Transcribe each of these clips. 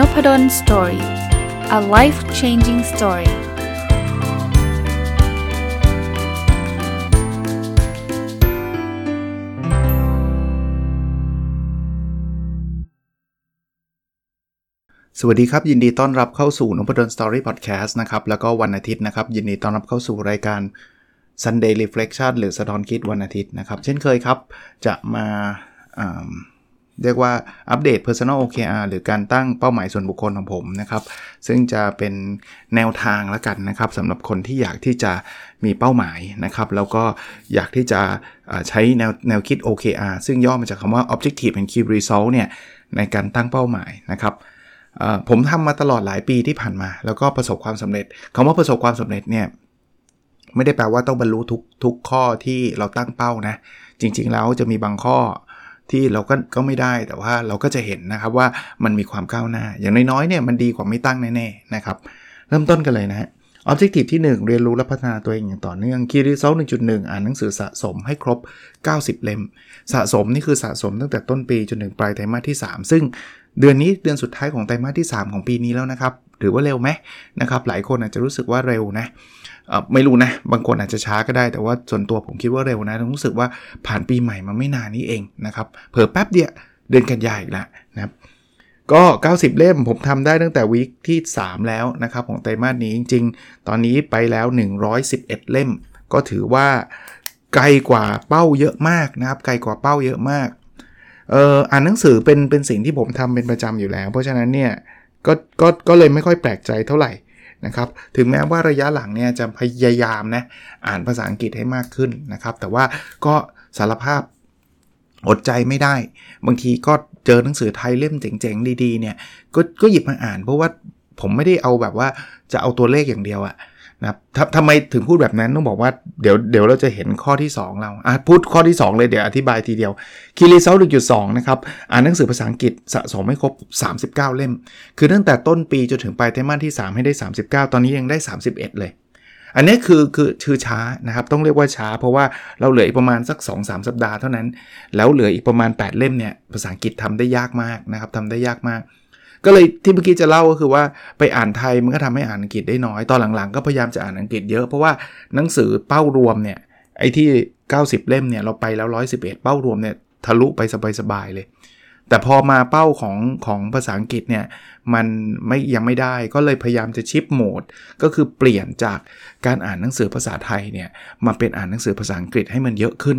Nopadol's Story a life changing story สวัสดีครับ ยินดีต้อนรับเข้าสู่ Nopadol's Story Podcast นะครับ แล้วก็วันอาทิตย์นะครับ ยินดีต้อนรับเข้าสู่รายการ Sunday Reflection หรือสะท้อนคิดวันอาทิตย์นะครับ เช่นเคยครับ จะมา เรียกว่าอัปเดต Personal OKR หรือการตั้งเป้าหมายส่วนบุคคลของผมนะครับ ซึ่งจะเป็นแนวทางแล้วกันนะครับสำหรับคนที่อยากที่จะมีเป้าหมายนะครับ แล้วก็อยากที่จะใช้แนวแนวคิด OKR ซึ่งย่อมาจากคำว่า Objective and Key Result เนี่ยในการตั้งเป้าหมายนะครับผมทำมาตลอดหลายปีที่ผ่านมา แล้วก็ประสบความสำเร็จคำว่าประสบความสำเร็จเนี่ยไม่ได้แปลว่าต้องบรรลุทุกทุกข้อที่เราตั้งเป้านะ จริง ๆ แล้วจะมีบางข้อ ที่เราก็ก็ไม่ได้แต่ว่าเราก็จะเห็นนะครับว่ามันมีความก้าวหน้า อย่างน้อยๆเนี่ยมันดีกว่าไม่ตั้งแน่ๆนะครับเริ่มต้นกันเลยนะฮะออบเจกตีที่ 1 เรียนรู้และพัฒนาตัวเองอย่างต่อเนื่องคีรีเซล1.1อ่านหนังสือสะสมให้ครบ 90 เล่ม สะสมนี่คือสะสมตั้งแต่ต้นปีจนถึงปลายไตรมาสที่ 3 ซึ่งเดือนนี้เดือนสุดท้ายของไตรมาสที่ 3 ของปีนี้แล้วนะครับ ถือว่าเร็วไหมนะครับหลายคนอาจจะรู้สึกว่าเร็วนะไม่รู้นะบางคนอาจจะช้าก็ได้แต่ว่าส่วนตัวผมคิดว่าเร็วนะรู้สึกว่าผ่านปีใหม่มาไม่นานนี้เองนะครับเผ่อแป๊บเดียวเดือนกันยายอีกแล้วนะครับก็ 90 เล่มผมทำได้ตั้งแต่วีคที่ 3 แล้วนะครับของไตรมาสนี้จริง ๆ ตอนนี้ไปแล้ว 111 เล่ม ก็ถือว่าไกลกว่าเป้าเยอะมากนะครับ ไกลกว่าเป้าเยอะมากเอ่ออ่านหนังสือเป็นเป็นสิ่งที่ผมทำเป็นประจำอยู่แล้ว เพราะฉะนั้นเนี่ย ก็ก็ก็เลยไม่ค่อยแปลกใจเท่าไหร่นะครับถึงแม้ว่าระยะหลังเนี่ยจะพยายามนะอ่านภาษาอังกฤษให้มากขึ้นนะครับ แต่ว่าก็สารภาพอดใจไม่ได้ บางทีก็เจอหนังสือไทยเล่มเจ๋งๆ ดีๆเนี่ยก็ก็หยิบมาอ่านเพราะว่าผมไม่ได้เอาแบบว่าจะเอาตัวเลขอย่างเดียวอะ นะทำไมถึงพูดแบบนั้นต้องบอกว่าเดี๋ยวเดี๋ยวเราจะเห็นข้อที่ 2 เราอะพูดข้อที่ 2 เลยเดี๋ยวอธิบายทีเดียวคีรีเซลจุดสองนะครับ อ่านหนังสือภาษาอังกฤษสะสมไม่ครบ 39 เล่ม คือตั้งแต่ต้นปีจนถึงปลายไตรมาสที่ 3 ให้ได้ 39 ตอนนี้ยังได้ 31 เลย อันนี้คือคือชื่อช้านะครับ ต้องเรียกว่าช้า เพราะว่าเราเหลืออีกประมาณสัก 2-3 สัปดาห์เท่านั้น แล้วเหลืออีกประมาณ 8 เล่มเนี่ยภาษาอังกฤษทำได้ยากมากนะครับทำได้ยากมาก ก็เลยที่เมื่อกี้จะเล่าก็คือว่าไปอ่านไทยมันก็ทำให้อ่านอังกฤษได้น้อย ตอนหลังๆ ก็พยายามจะอ่านอังกฤษเยอะ เพราะว่าหนังสือเป้ารวมเนี่ยไอ้ที่ 90 เล่มเนี่ยเราไปแล้ว 111 เป้ารวมเนี่ยทะลุไปสบายๆเลย แต่พอมาเป้าของของภาษาอังกฤษเนี่ยมันไม่ยังไม่ได้ก็เลยพยายามจะชิปโหมด ก็คือเปลี่ยนจากการอ่านหนังสือภาษาไทยเนี่ยมาเป็นอ่านหนังสือภาษาอังกฤษให้มันเยอะขึ้น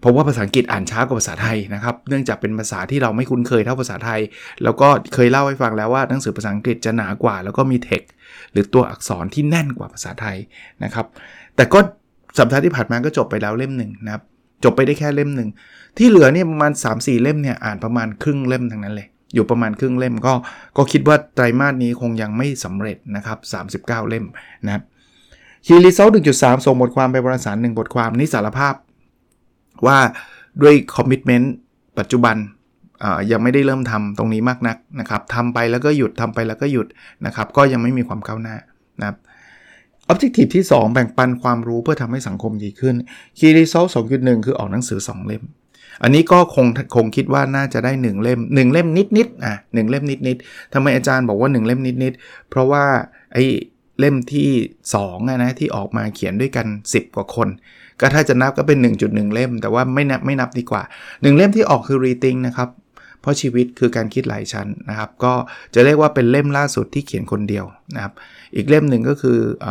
เพราะว่าภาษาอังกฤษอ่านช้ากว่าภาษาไทยนะครับ เนื่องจากเป็นภาษาที่เราไม่คุ้นเคยเท่าภาษาไทย แล้วก็เคยเล่าให้ฟังแล้วว่าหนังสือภาษาอังกฤษจะหนากว่า แล้วก็มีเทคหรือตัวอักษรที่แน่นกว่าภาษาไทยนะครับ แต่ก็สัปดาห์ที่ผ่านมาก็จบไปแล้วเล่มหนึ่งนะครับ จบไปได้แค่เล่มหนึ่ง ที่เหลือเนี่ยประมาณ 3-4 เล่มเนี่ยอ่านประมาณครึ่งเล่มทั้งนั้นเลย อยู่ประมาณครึ่งเล่มก็ก็คิดว่าไตรมาสนี้คงยังไม่สำเร็จนะครับ39 เล่มนะครับคีรีเซล1.3 ส่งบทความไปวารสารหนึ่งบทความนี่สารภาพ ว่าด้วยคอมมิชเมนต์ปัจจุบันยังไม่ได้เริ่มทำตรงนี้มากนักนะครับทำไปแล้วก็หยุดทำไปแล้วก็หยุดนะครับ ก็ยังไม่มีความก้าวหน้านะครับออบเจกตีที่ 2 แบ่งปันความรู้เพื่อทำให้สังคมดีขึ้นคีรีโซลสองจุดหนึ่งคือออกหนังสือ 2 เล่ม อันนี้ก็คงคงคิดว่าน่าจะได้ 1 เล่ม 1 เล่มนิดๆอะหเล่มนิดๆทำไมอาจารย์บอกว่า 1 เล่มนิดๆเพราะว่าไอ้เล่มที่2นะที่ออกมาเขียนด้วยกัน 10 กว่าคน ก็ถ้าจะนับก็เป็น 1.1 เล่ม แต่ว่าไม่นับไม่นับดีกว่า 1 เล่มที่ออกคือ reading นะครับ เพราะชีวิตคือการคิดหลายชั้นนะครับ ก็จะเรียกว่าเป็นเล่มล่าสุดที่เขียนคนเดียวนะครับ อีกเล่มหนึ่งก็คืออ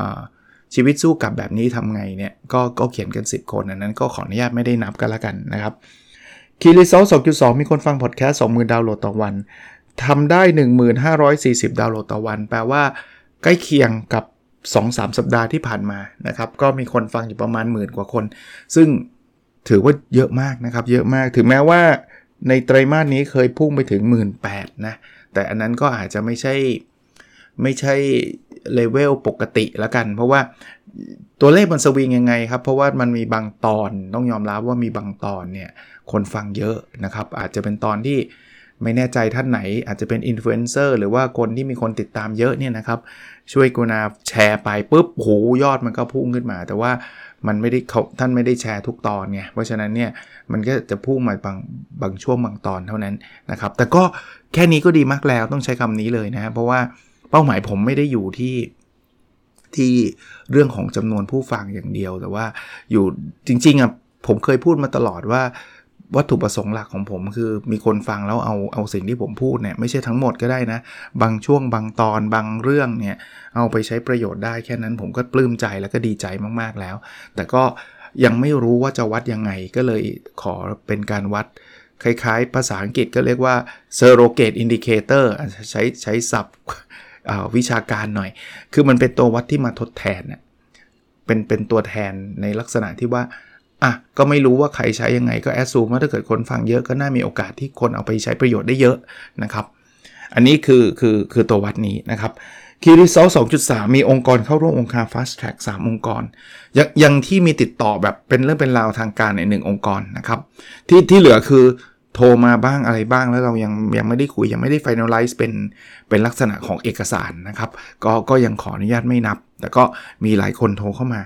ชีวิตสู้กับแบบนี้ทำไงเนี่ยก็ก็เขียนกัน 10 คนอันนั้นก็ขออนุญาตไม่ได้นับกันละกันนะครับคีรีโซล2.2 มีคนฟังพอดแคสต์20,000 ดาวน์โหลดต่อวันทำได้ 1540 ดาวน์โหลดต่อวัน แปลว่าใกล้เคียงกับ 2-3สสัปดาห์ที่ผ่านมานะครับ ก็มีคนฟังอยู่ประมาณหมื่นกว่าคน ซึ่งถือว่าเยอะมากนะครับ เยอะมากถึงแม้ว่าในไตรมาสนี้เคยพุ่งไปถึง 1.8 หมื่นนะ แต่อันนั้นก็อาจจะไม่ใช่ไม่ใช่เลเวลปกติละกัน เพราะว่าตัวเลขมันสวิงยังไงครับ เพราะว่ามันมีบางตอนต้องยอมรับว่ามีบางตอนเนี่ยคนฟังเยอะนะครับ อาจจะเป็นตอนที่ ไม่แน่ใจท่านไหนอาจจะเป็นอินฟลูเอนเซอร์หรือว่าคนที่มีคนติดตามเยอะเนี่ยนะครับ ช่วยกรุณาแชร์ไปปุ๊บโหยอดมันก็พุ่งขึ้นมา แต่ว่ามันไม่ได้เขาท่านไม่ได้แชร์ทุกตอนไงเพราะฉะนั้นเนี่ยมันก็จะพุ่งมาบางบางช่วงบางตอนเท่านั้นนะครับ แต่ก็แค่นี้ก็ดีมากแล้วต้องใช้คำนี้เลยนะเพราะว่าเป้าหมายผมไม่ได้อยู่ที่ที่เรื่องของจำนวนผู้ฟังอย่างเดียวแต่ว่าอยู่จริงๆอะผมเคยพูดมาตลอดว่า วัตถุประสงค์หลักของผมคือมีคนฟังแล้วเอาเอาสิ่งที่ผมพูดเนี่ยไม่ใช่ทั้งหมดก็ได้นะ บางช่วงบางตอนบางเรื่องเนี่ยเอาไปใช้ประโยชน์ได้แค่นั้นผมก็ปลื้มใจแล้วก็ดีใจมากๆแล้ว แต่ก็ยังไม่รู้ว่าจะวัดยังไงก็เลยขอเป็นการวัดคล้ายๆ ภาษาอังกฤษก็เรียกว่า surrogate indicator ใช้ใช้ศัพท์วิชาการหน่อย คือมันเป็นตัววัดที่มาทดแทน เป็นเป็นตัวแทนในลักษณะที่ว่า อะก็ไม่รู้ว่าใครใช้ยังไงก็แอดซูมว่าถ้าเกิดคนฟังเยอะก็น่ามีโอกาสที่คนเอาไปใช้ประโยชน์ได้เยอะนะครับ อันนี้คือคือคือตัววัดนี้นะครับคีรีเซล2.3 มีองค์กรเข้าร่วมองค์การ Fast Track 3 องค์กรยังยังที่มีติดต่อแบบเป็นเรื่องเป็นราวทางการในหนึ่งองค์กรนะครับ ที่ที่เหลือคือโทรมาบ้างอะไรบ้างแล้วเรายังยังไม่ได้คุย ยังไม่ได้ finalize เป็นเป็นลักษณะของเอกสารนะครับ ก็ก็ยังขออนุญาตไม่นับ แต่ก็มีหลายคนโทรเข้ามา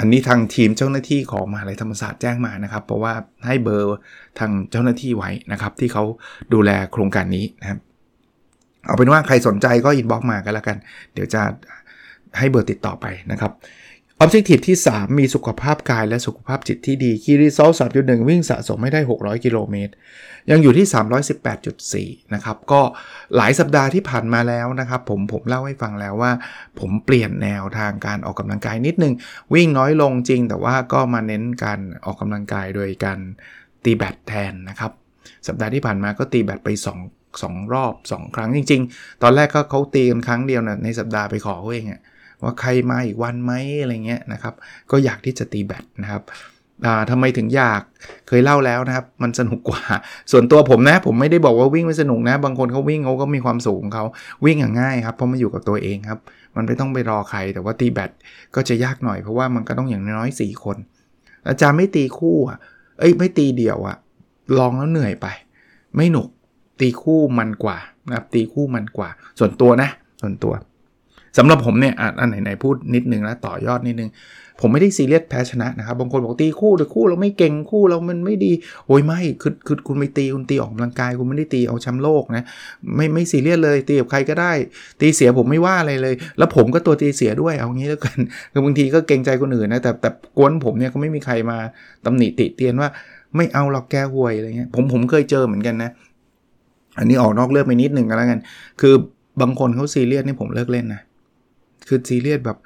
อันนี้ทางทีมเจ้าหน้าที่ของมหาลัยธรรมศาสตร์แจ้งมานะครับ เพราะว่าให้เบอร์ทางเจ้าหน้าที่ไว้นะครับ ที่เขาดูแลโครงการนี้นะครับ เอาเป็นว่าใครสนใจก็ inbox มากันแล้วกัน เดี๋ยวจะให้เบอร์ติดต่อไปนะครับ Objective ที่ 3 มีสุขภาพกายและสุขภาพจิตที่ดี Key Result 3.1 วิ่งสะสมไม่ได้ 600 กิโลเมตร ยังอยู่ที่ 318.4 นะครับ ก็หลายสัปดาห์ที่ผ่านมาแล้วนะครับผมผมเล่าให้ฟังแล้วว่า ผมเปลี่ยนแนวทางการออกกำลังกายนิดนึง วิ่งน้อยลงจริง แต่ว่าก็มาเน้นการออกกำลังกายโดยการตีแบตแทนนะครับ สัปดาห์ที่ผ่านมาก็ตีแบตไป 2 2 รอบ 2 ครั้งจริง ๆ ตอนแรกก็เขาตีกันครั้งเดียวนะในสัปดาห์ไปขอเขาเองอะ ว่าใครมาอีกวันไหมอะไรเงี้ยนะครับ ก็อยากที่จะตีแบตนะครับทำไมถึงอยากเคยเล่าแล้วนะครับ มันสนุกกว่า ส่วนตัวผมนะ ผมไม่ได้บอกว่าวิ่งไม่สนุกนะ บางคนเขาวิ่งเขาก็มีความสูงเขาวิ่งอย่างง่ายครับ เพราะมันอยู่กับตัวเองครับ มันไม่ต้องไปรอใคร แต่ว่าตีแบตก็จะยากหน่อยเพราะว่ามันก็ต้องอย่างน้อย 4 คน อาจารย์ไม่ตีคู่อะเอ้ยไม่ตีเดี่ยวอะลองแล้วเหนื่อยไป ไม่หนุกตีคู่มันกว่านะครับตีคู่มันกว่า ส่วนตัวนะ ส่วนตัว สำหรับผมเนี่ยอันไหนๆพูดนิดนึงแล้วต่อยอดนิดนึง ผมไม่ได้ซีเรียสแพ้ชนะนะครับ บางคนบอกตีคู่หรือคู่เราไม่เก่งคู่เรามันไม่ดีโอ้ยไม่คือคือคุณไปตีคุณตีออกกำลังกายคุณไม่ได้ตีเอาแชมป์โลกนะไม่ไม่ซีเรียสเลยตีกับใครก็ได้ ตีเสียผมไม่ว่าอะไรเลย แล้วผมก็ตัวตีเสียด้วยเอางี้แล้วกันคือบางทีก็เกรงใจคนอื่นนะแต่แต่กวนผมเนี่ยก็ไม่มีใครมาตำหนิติเตียนว่าไม่เอาหรอกแกห่วยอะไรเงี้ยผมผมเคยเจอเหมือนกันนะ อันนี้ออกนอกเรื่องไปนิดหนึ่งก็แล้วกัน คือบางคนเขาซีเรียสนี่ผมเลิกเล่นนะ คือซีเรียสแบบ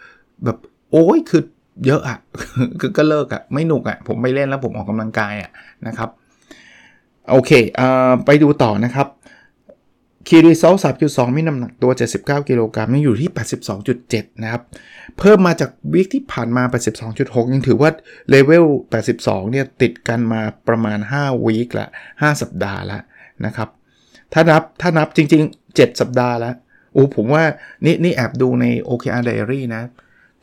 แบบโอ้ยคือเยอะอะ คือก็เลิกอะไม่หนุกอะผมไม่เล่นแล้วผมออกกำลังกายอะนะครับ โอเคอไปดูต่อนะครับคีรีโซลสามจุดสองมีน้ำหนักตัว 79 กิโลกรัมยังอยู่ที่ 82.7 นะครับ เพิ่มมาจากวิกที่ผ่านมา 82.6 ยังถือว่าเลเวล 82 เนี่ย ติดกันมาประมาณ 5 วีคละ 5 สัปดาห์ล้วนะครับ ถ้านับถ้านับจริง ๆ 7 สัปดาห์แล้ว โอ้ผมว่านี่นี่แอบดูใน OKR Diary นะ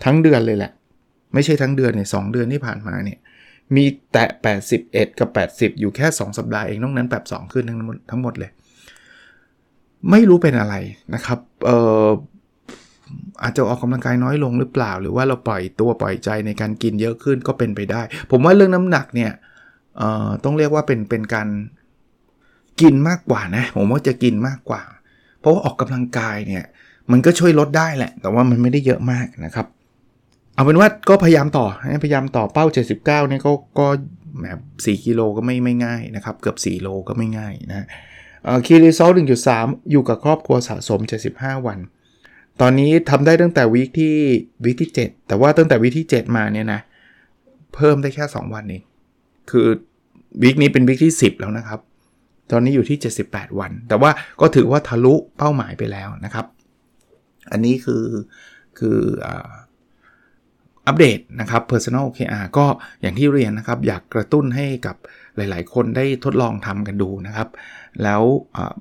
ทั้งเดือนเลยแหละ ไม่ใช่ทั้งเดือนเนี่ยสเดือนที่ผ่านมาเนี่ยมีแตะ81 กับ 80 อยู่แค่ 2 สัปดาห์เองนอกนั้นแบบ2ขึ้นทั้งหมดทั้งหมดเลย ไม่รู้เป็นอะไรนะครับเอ่ออาจจะออกกำลังกายน้อยลงหรือเปล่า หรือว่าเราปล่อยตัวปล่อยใจในการกินเยอะขึ้นก็เป็นไปได้ ผมว่าเรื่องน้ำหนักเนี่ยเอ่อต้องเรียกว่าเป็นเป็นการกินมากกว่านะ ผมว่าจะกินมากกว่า เพราะว่าออกกำลังกายเนี่ยมันก็ช่วยลดได้แหละ แต่ว่ามันไม่ได้เยอะมากนะครับ เอาเป็นว่าก็พยายามต่อพยายามต่อเป้า 79เนี่ยก็ก็แบบ4กิโลก็ไม่ไม่ง่ายนะครับ เกือบ4โลก็ไม่ง่ายนะคีรีโซล1.3 อยู่กับครอบครัวสะสม 75 วัน ตอนนี้ทำได้ตั้งแต่วีคที่วีคที่ 7 แต่ว่าตั้งแต่วีคที่ 7 มาเนี่ยนะเพิ่มได้แค่ 2 วันเองคือวีคนี้เป็นวีคที่ 10 แล้วนะครับ ตอนนี้อยู่ที่ 78 วัน แต่ว่าก็ถือว่าทะลุเป้าหมายไปแล้วนะครับ อันนี้คือคืออัปเดตนะครับ Personal OKR ก็อย่างที่เรียนนะครับ อยากกระตุ้นให้กับหลายๆ คนได้ทดลองทำกันดูนะครับ แล้ว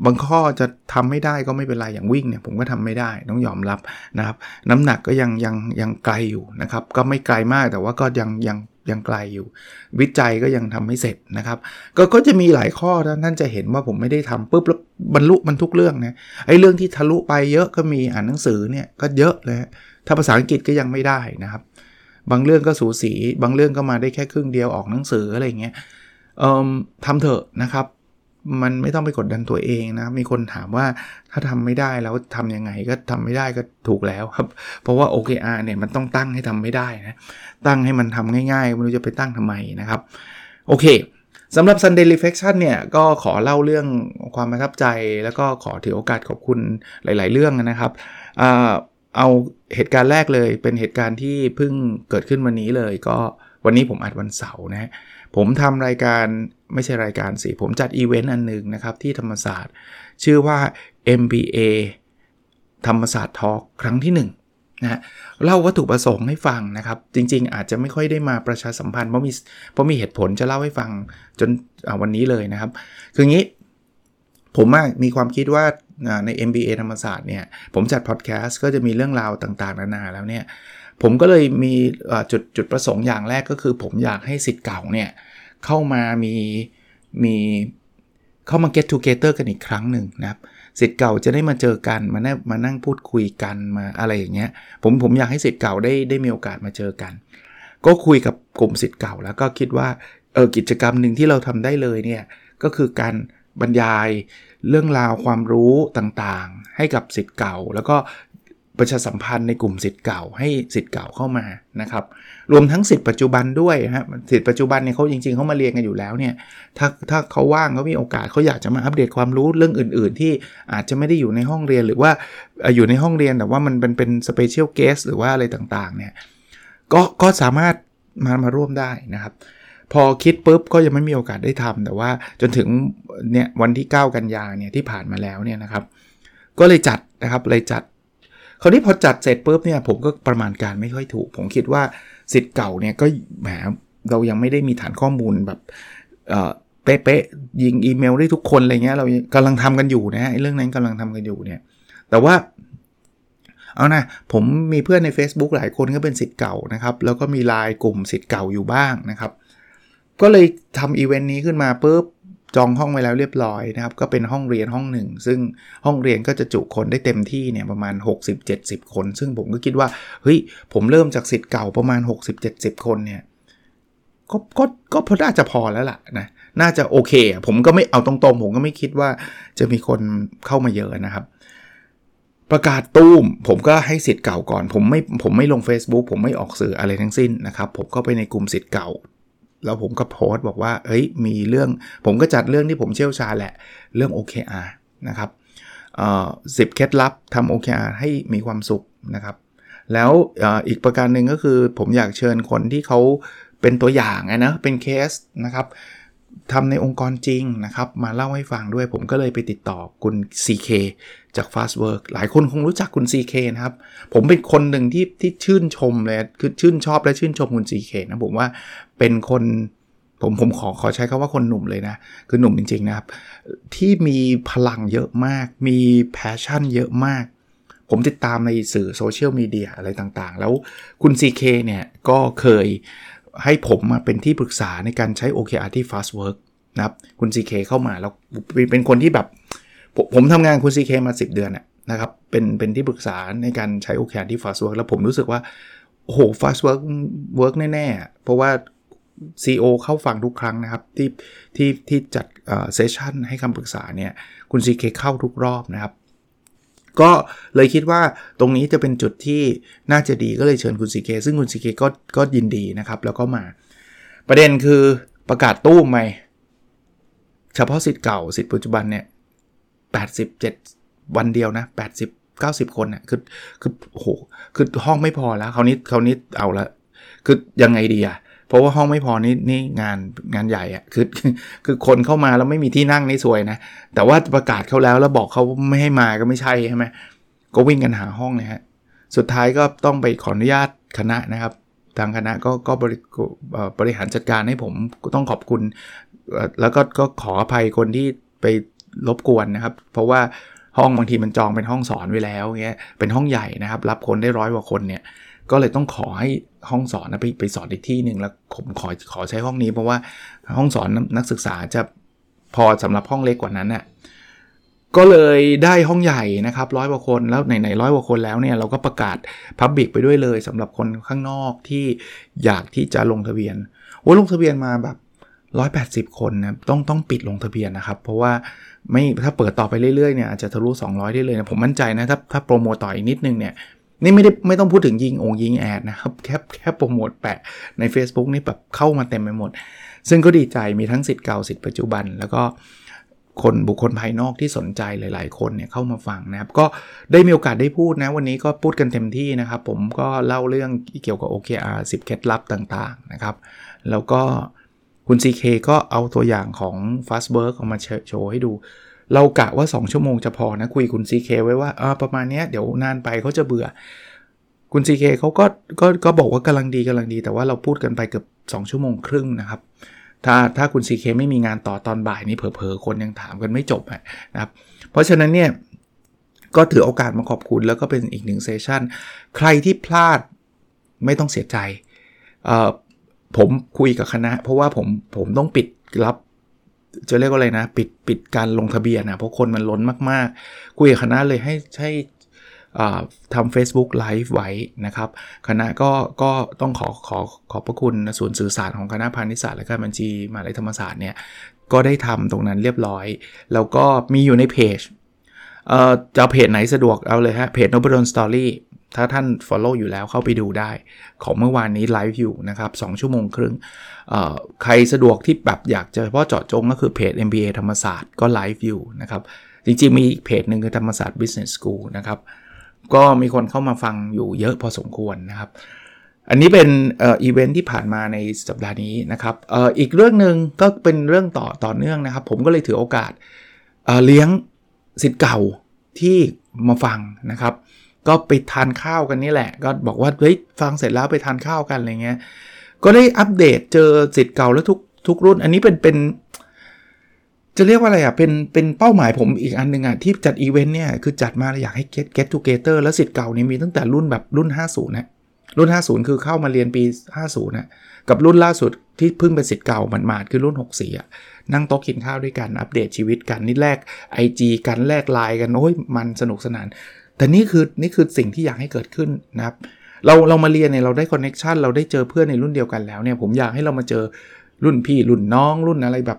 บางข้อจะทำไม่ได้ก็ไม่เป็นไร อย่างวิ่งเนี่ยผมก็ทำไม่ได้ต้องยอมรับนะครับ น้ำหนักก็ยังยังยังไกลอยู่นะครับ ก็ไม่ไกลมากแต่ว่าก็ยังยัง ยังไกลอยู่ วิจัยก็ยังทำไม่เสร็จนะครับ ก็ก็จะมีหลายข้อท่านจะเห็นว่าผมไม่ได้ทำปุ๊บแล้วบรรลุมันทุกเรื่องนะไอ้เรื่องที่ทะลุไปเยอะก็มีอ่านหนังสือเนี่ยก็เยอะเลยถ้าภาษาอังกฤษก็ยังไม่ได้นะครับ บางเรื่องก็สูสี บางเรื่องก็มาได้แค่ครึ่งเดียวออกหนังสืออะไรเงี้ยเอ่อทำเถอะนะครับ มันไม่ต้องไปกดดันตัวเองนะ มีคนถามว่าถ้าทำไม่ได้แล้วทำยังไงก็ทำไม่ได้ก็ถูกแล้วครับ เพราะว่า OKR เนี่ยมันต้องตั้งให้ทำไม่ได้นะ ตั้งให้มันทำง่ายๆไม่รู้จะไปตั้งทำไมนะครับ โอเคสำหรับ Sunday Reflection เนี่ยก็ขอเล่าเรื่องความประทับใจ แล้วก็ขอถือโอกาสขอบคุณหลาย ๆ เรื่องนะครับเอาเหตุการณ์แรกเลยเป็นเหตุการณ์ที่เพิ่งเกิดขึ้นวันนี้เลย ก็วันนี้ผมอัดวันเสาร์นะ ผมทำรายการไม่ใช่รายการสิ ผมจัดอีเวนต์อันหนึ่งนะครับ ที่ธรรมศาสตร์ ชื่อว่า MBA ธรรมศาสตร์ทอล์กครั้งที่ 1นะเล่าวัตถุประสงค์ให้ฟังนะครับ จริง ๆ อาจจะไม่ค่อยได้มาประชาสัมพันธ์เพราะมีเพราะมีเหตุผลจะเล่าให้ฟังจนวันนี้เลยนะครับ คืองี้ ผมมีความคิดว่าใน MBA ธรรมศาสตร์เนี่ย ผมจัดพอดแคสต์ก็จะมีเรื่องราวต่าง ๆ นานาแล้วเนี่ย ผมก็เลยมีจุดจุดประสงค์อย่างแรกก็คือ ผมอยากให้สิทธิ์เก่าเนี่ยเข้ามามีมีเข้ามา get together กันอีกครั้งหนึ่งนะครับสิทธิ์เก่าจะได้มาเจอกันมานั่งมานั่งพูดคุยกันมาอะไรอย่างเงี้ยผมผมอยากให้สิทธิ์เก่าได้ได้มีโอกาสมาเจอกัน ก็คุยกับกลุ่มสิทธิ์เก่า แล้วก็คิดว่าเออกิจกรรมหนึ่งที่เราทำได้เลยเนี่ยก็คือการบรรยายเรื่องราวความรู้ต่างๆ ให้กับสิทธิ์เก่า แล้วก็ ประชาสัมพันธ์ในกลุ่มสิทธิ์เก่าให้สิทธิ์เก่าเข้ามานะครับ รวมทั้งสิทธิ์ปัจจุบันด้วยฮะสิทธิ์ปัจจุบันเนี่ยเขาจริงๆเขามาเรียนกันอยู่แล้วเนี่ยถ้าถ้าเขาว่างเขามีโอกาสเขาอยากจะมาอัปเดตความรู้เรื่องอื่น ๆ ที่อาจจะไม่ได้อยู่ในห้องเรียนหรือว่าอยู่ในห้องเรียนแต่ว่ามันเป็นเป็นสเปเชียลเกสหรือว่าอะไรต่างๆเนี่ยก็ก็สามารถมามาร่วมได้นะครับ พอคิดปุ๊บก็ยังไม่มีโอกาสได้ทำแต่ว่าจนถึงเนี่ยวันที่ 9 กันยาเนี่ยที่ผ่านมาแล้วเนี่ยนะครับ ก็เลยจัดนะครับเลยจัด คราวนี้พอจัดเสร็จปุ๊บเนี่ยผมก็ประมาณการไม่ค่อยถูก ผมคิดว่าศิษย์เก่าเนี่ยก็แหมเรายังไม่ได้มีฐานข้อมูลแบบเป๊ะๆยิงอีเมลได้ทุกคนอะไรเงี้ยเรากำลังทำกันอยู่นะฮะเรื่องนั้นกำลังทำกันอยู่เนี่ยแต่ว่าเอานะผมมีเพื่อนใน Facebook หลายคนก็เป็นศิษย์เก่านะครับ แล้วก็มีไลน์กลุ่มศิษย์เก่าอยู่บ้างนะครับ ก็เลยทำอีเวนต์นี้ขึ้นมาปุ๊บ จองห้องไว้แล้วเรียบร้อยนะครับ ก็เป็นห้องเรียนห้องหนึ่ง ซึ่งห้องเรียนก็จะจุคนได้เต็มที่เนี่ยประมาณ 60-70 คน ซึ่งผมก็คิดว่าเฮ้ยผมเริ่มจากสิทธิ์เก่าประมาณ 60-70 คนเนี่ยก็ก็ก็พอน่าจะพอแล้วล่ะนะน่าจะโอเค ผมก็ไม่เอาตรงๆ ผมก็ไม่คิดว่าจะมีคนเข้ามาเยอะนะครับ ประกาศตู้ม ผมก็ให้สิทธิ์เก่าก่อน ผมไม่ผมไม่ลง Facebook ผมไม่ออกสื่ออะไรทั้งสิ้นนะครับ ผมก็ไปในกลุ่มสิทธิ์เก่า แล้วผมก็โพสต์บอกว่า เอ้ย มีเรื่อง ผมก็จัดเรื่องที่ผมเชี่ยวชาญแหละ เรื่อง OKR นะครับสิบเคล็ดลับทำ OKR ให้มีความสุขนะครับ แล้วอีกประการหนึ่งก็คือผมอยากเชิญคนที่เขาเป็นตัวอย่างนะ เป็นเคสนะครับทำในองค์กรจริงนะครับ มาเล่าให้ฟังด้วย ผมก็เลยไปติดต่อคุณ CK จาก Fast Work หลายคนคงรู้จักคุณ CK นะครับ ผมเป็นคนหนึ่งที่ที่ชื่นชมเลยคือชื่นชอบและชื่นชมคุณ CK นะผมว่าเป็นคนผมผมขอขอใช้คำว่าคนหนุ่มเลยนะ คือหนุ่มจริง ๆ นะครับ ที่มีพลังเยอะมาก มี passion เยอะมาก ผมติดตามในสื่อโซเชียลมีเดียอะไรต่างๆ แล้วคุณ CK เนี่ยก็เคยให้ผมมาเป็นที่ปรึกษาในการใช้ OKR ที่ Fastwork นะครับ คุณ CK เข้ามาแล้วเป็นคนที่แบบ ผมทำงานคุณ CK มา 10 เดือนนะครับเป็นเป็นที่ปรึกษาในการใช้ OKR ที่ Fastwork แล้วผมรู้สึกว่าโอ้โห Fast Work Work แน่ ๆ เพราะว่า CEO เข้าฟังทุกครั้งนะครับ ที่ที่ที่จัดเซสชันให้คำปรึกษาเนี่ยคุณ CK เคเข้าทุกรอบนะครับ ก็เลยคิดว่าตรงนี้จะเป็นจุดที่น่าจะดีก็เลยเชิญคุณซีเคซึ่งคุณซีเคก็ก็ยินดีนะครับ แล้วก็มา ประเด็นคือประกาศตู้มไหม่เฉพาะสิทธิ์เก่าสิทธิ์ปัจจุบันเนี่ย 87 วันเดียวนะ 80 90 คนเนี่ยคือคือโหคือห้องไม่พอแล้วคราวนี้คราวนี้เอาละคือยังไงดีอะเพราะว่าห้องไม่พอนี่นี่งานงานใหญ่อะคือคือคนเข้ามาแล้วไม่มีที่นั่งนี่สวยนะ แต่ว่าประกาศเขาแล้วแล้วบอกเขาไม่ให้มาก็ไม่ใช่ใช่ไหมก็วิ่งกันหาห้องเลยฮะสุดท้ายก็ต้องไปขออนุญาตคณะนะครับ ทางคณะก็ก็บริบริหารจัดการให้ผมต้องขอบคุณ แล้วก็ก็ขออภัยคนที่ไป รบกวนนะครับ เพราะว่าห้องบางทีมันจองเป็นห้องสอนไว้แล้วเงี้ยเป็นห้องใหญ่นะครับ รับคนได้ร้อยกว่าคนเนี่ยก็เลยต้องขอให้ห้องสอนนะไปไปสอนอีกที่หนึ่งแล้วผมขอขอใช้ห้องนี้เพราะว่าห้องสอนนักศึกษาจะพอสำหรับห้องเล็กกว่านั้นน่ะก็เลยได้ห้องใหญ่นะครับร้อยกว่าคนแล้วไหนๆร้อยกว่าคนแล้วเนี่ยเราก็ประกาศพับบิกไปด้วยเลยสำหรับคนข้างนอกที่อยากที่จะลงทะเบียนโอ้ลงทะเบียนมาแบบ 180 คนนะต้องต้องปิดลงทะเบียนนะครับ เพราะว่า ไม่ถ้าเปิดต่อไปเรื่อยๆเนี่ยอาจจะทะลุ 200 ได้เลยนะผมมั่นใจนะถ้าถ้าโปรโมตต่ออีกนิดนึงเนี่ยนี่ไม่ได้ไม่ต้องพูดถึงยิงองยิงแอดนะครับแค่แค่โปรโมทแปะใน Facebook นี่แบบเข้ามาเต็มไปหมด ซึ่งก็ดีใจมีทั้งสิทธิ์เก่าสิทธิ์ปัจจุบัน แล้วก็คนบุคคลภายนอกที่สนใจหลาย ๆ คนเนี่ยเข้ามาฟังนะครับ ก็ได้มีโอกาสได้พูดนะ วันนี้ก็พูดกันเต็มที่นะครับ ผมก็เล่าเรื่องเกี่ยวกับ OKR 10 เคล็ดลับต่าง ๆ นะครับ แล้วก็ คุณ CK ก็เอาตัวอย่างของ Fastberg ออกมาโชว์ให้ดู เรากะว่า 2 ชั่วโมงจะพอนะ คุยคุณ CK ไว้ว่าประมาณนี้เดี๋ยวนานไปเขาจะเบื่อ คุณ CK เขาก็ก็ก็บอกว่ากำลังดีกำลังดี แต่ว่าเราพูดกันไปเกือบ 2 ชั่วโมงครึ่งนะครับถ้าถ้าคุณ CK ไม่มีงานต่อตอนบ่ายนี่เผลอๆ คนยังถามกันไม่จบนะครับ เพราะฉะนั้นเนี่ย ก็ถือโอกาสมาขอบคุณแล้วก็เป็นอีกหนึ่งเซสชันใครที่พลาดไม่ต้องเสียใจ ผมคุยกับคณะ เพราะว่าผมผมต้องปิดรับ จะเรียกว่าอะไรนะ ปิดปิดการลงทะเบียนนะเพราะคนมันล้นมากๆ คุยกับคณะเลยให้ใช้ทำ Facebook Live ไว้นะครับ คณะก็ก็ต้องขอขอขอบพระคุณส่วนสื่อสารของคณะพาณิชยศาสตร์และการบัญชีมหาลัยธรรมศาสตร์เนี่ยก็ได้ทำตรงนั้นเรียบร้อย แล้วก็มีอยู่ในเพจเอ่อจะเพจไหนสะดวกเอาเลยฮะเพจ n o b l e Story ถ้าท่าน Follow อยู่แล้วเข้าไปดูได้ ของเมื่อวานนี้ไลฟ์อยู่นะครับ2ชั่วโมงครึ่ง ใครสะดวกที่แบบอยากจะเฉพาะเจาะจงก็คือเพจ MBA ธรรมศาสตร์ก็ไลฟ์อยู่นะครับ จริงๆ มีอีกเพจหนึ่งคือธรรมศาสตร์ Business School นะครับ ก็มีคนเข้ามาฟังอยู่เยอะพอสมควรนะครับ อันนี้เป็นอีเวนท์ที่ผ่านมาในสัปดาห์นี้นะครับอออีกเรื่องหนึ่งก็เป็นเรื่องต่อต่อเนื่องนะครับ ผมก็เลยถือโอกาสเเลี้ยงศิษย์เก่าที่มาฟังนะครับ ก็ไปทานข้าวกันนี่แหละ ก็บอกว่าเฮ้ยฟังเสร็จแล้วไปทานข้าวกันอะไรเงี้ยก็ได้อัปเดตเจอศิษย์เก่าแล้วทุกทุกรุ่น อันนี้เป็นเป็น จะเรียกว่าอะไรอะเป็นเป็นเป้าหมายผมอีกอันหนึ่งอะที่จัดอีเวนต์เนี่ยคือจัดมาอยากให้ get get together แล้วศิษย์เก่านี่มีตั้งแต่รุ่นแบบรุ่น 50นะรุ่น 50 คือเข้ามาเรียนปี 50นะกับรุ่นล่าสุดที่เพิ่งเป็นศิษย์เก่าหมาดๆคือรุ่น 64อะนั่งโต๊ะกินข้าวด้วยกันอัปเดตชีวิตกันนี่แลก IG กันแลกไลน์กันโอ้ยมันสนุกสนาน แต่นี่คือนี่คือสิ่งที่อยากให้เกิดขึ้นนะครับ เราเรามาเรียนเนี่ยเราได้ connection เราได้เจอเพื่อนในรุ่นเดียวกันแล้วเนี่ยผมอยากให้เรามาเจอรุ่นพี่รุ่นน้องรุ่นอะไรแบบ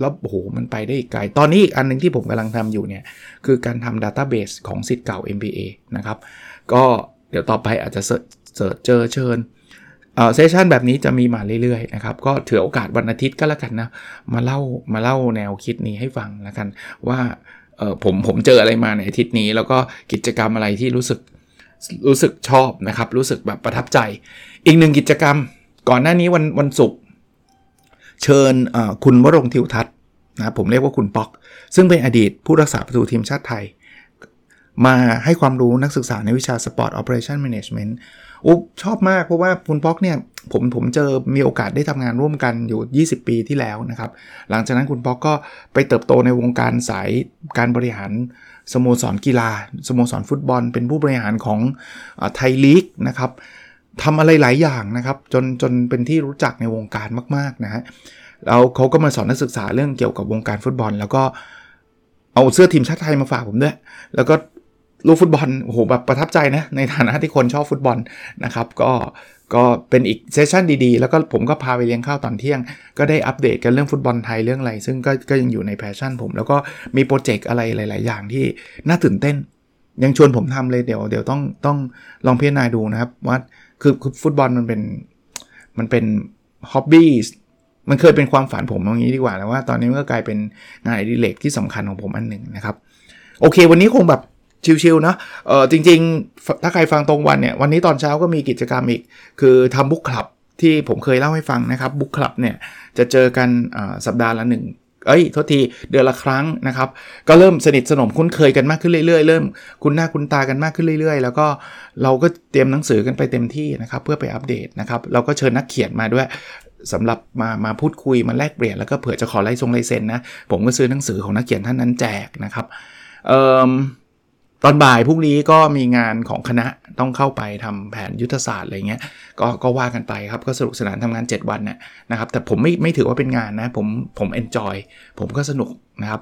แล้วโอ้โหมันไปได้อีกไกล ตอนนี้อีกอันนึงที่ผมกำลังทำอยู่เนี่ย คือการทำ database ของศิษย์เก่า MBA นะครับ ก็เดี๋ยวต่อไปอาจจะเสิร์ชเจอเชิญเซสชันแบบนี้จะมีมาเรื่อยๆนะครับ ก็ถือโอกาสวันอาทิตย์ก็แล้วกันนะ มาเล่ามาเล่าแนวคิดนี้ให้ฟังแล้วกันว่า ผมผมเจออะไรมาในอาทิตย์นี้ แล้วก็กิจกรรมอะไรที่รู้สึกรู้สึกชอบนะครับ รู้สึกแบบประทับใจ อีกหนึ่งกิจกรรม ก่อนหน้านี้วันวันศุกร์เชิญคุณวรงทิวทัศน์นะผมเรียกว่าคุณป๊อก ซึ่งเป็นอดีตผู้รักษาประตูทีมชาติไทย มาให้ความรู้นักศึกษาในวิชา Sport Operation Management อุ๊ชอบมากเพราะว่าคุณป๊อกเนี่ย ผมผมเจอมีโอกาสได้ทำงานร่วมกันอยู่ 20 ปีที่แล้วนะครับ หลังจากนั้นคุณป๊อกก็ไปเติบโตในวงการสายการบริหารสโมสรกีฬาสโมสรฟุตบอล เป็นผู้บริหารของไทยลีกนะครับทำอะไรหลายอย่างนะครับ จนจนเป็นที่รู้จักในวงการมากๆนะฮะแล้วเขาก็มาสอนนักศึกษาเรื่องเกี่ยวกับวงการฟุตบอล แล้วก็เอาเสื้อทีมชาติไทยมาฝากผมด้วย แล้วก็ ลูกฟุตบอลโอ้โหแบบประทับใจนะ ในฐานะที่คนชอบฟุตบอลนะครับ ก็ก็เป็นอีก session ดีๆ แล้วก็ผมก็พาไปเลี้ยงข้าวตอนเที่ยง ก็ได้อัปเดตกันเรื่องฟุตบอลไทยเรื่องอะไร ซึ่งก็ก็ยังอยู่ใน passion ผม แล้วก็มี project อะไรหลาย ๆ อย่างที่น่าตื่นเต้น ยังชวนผมทำเลยเดี๋ยวเดี๋ยวต้องต้องลองพิจารณาดูนะครับว่าคือคือฟุตบอลมันเป็นมันเป็นฮ็อบบี้มันเคยเป็นความฝันผมตรงนี้ดีกว่าแล้วว่าตอนนี้มันก็กลายเป็นงานอดิเรกที่สำคัญของผมอันหนึ่งนะครับ โอเค วันนี้คงแบบ ชิวๆนะเออจริงๆ ถ้าใครฟังตรงวันเนี่ยวันนี้ตอนเช้าก็มีกิจกรรมอีก คือทำบุ๊กคลับที่ผมเคยเล่าให้ฟังนะครับบุ๊กคลับเนี่ยจะเจอกันสัปดาห์ละหนึ่งเอ้ยโทษทีเดือนละครั้งนะครับ ก็เริ่มสนิทสนมคุ้นเคยกันมากขึ้นเรื่อยๆ เริ่มคุ้นหน้าคุ้นตากันมากขึ้นเรื่อยๆ แล้วก็เราก็เตรียมหนังสือกันไปเต็มที่นะครับเพื่อไปอัปเดตนะครับเราก็เชิญนักเขียนมาด้วยสำหรับมามาพูดคุยมาแลกเปลี่ยนแล้วก็เผื่อจะขอไล่ทรงไลเซ็นนะผมก็ซื้อหนังสือของนักเขียนท่านนั้นแจกนะครับเอ่อ ตอนบ่ายพรุ่งนี้ก็มีงานของคณะต้องเข้าไปทำแผนยุทธศาสตร์อะไรเงี้ยก็ก็ว่ากันไปครับก็สนุกสนานทำงาน 7 วันนะนะครับ แต่ผมไม่ไม่ถือว่าเป็นงานนะ ผมผมเอนจอยผมก็สนุกนะครับ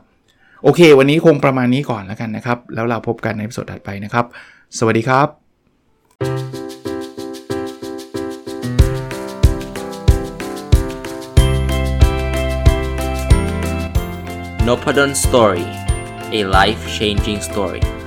โอเค วันนี้คงประมาณนี้ก่อนแล้วกันนะครับ แล้วเราพบกันในสดถัดไปนะครับ สวัสดีครับ n o p ด d o n Story a life changing story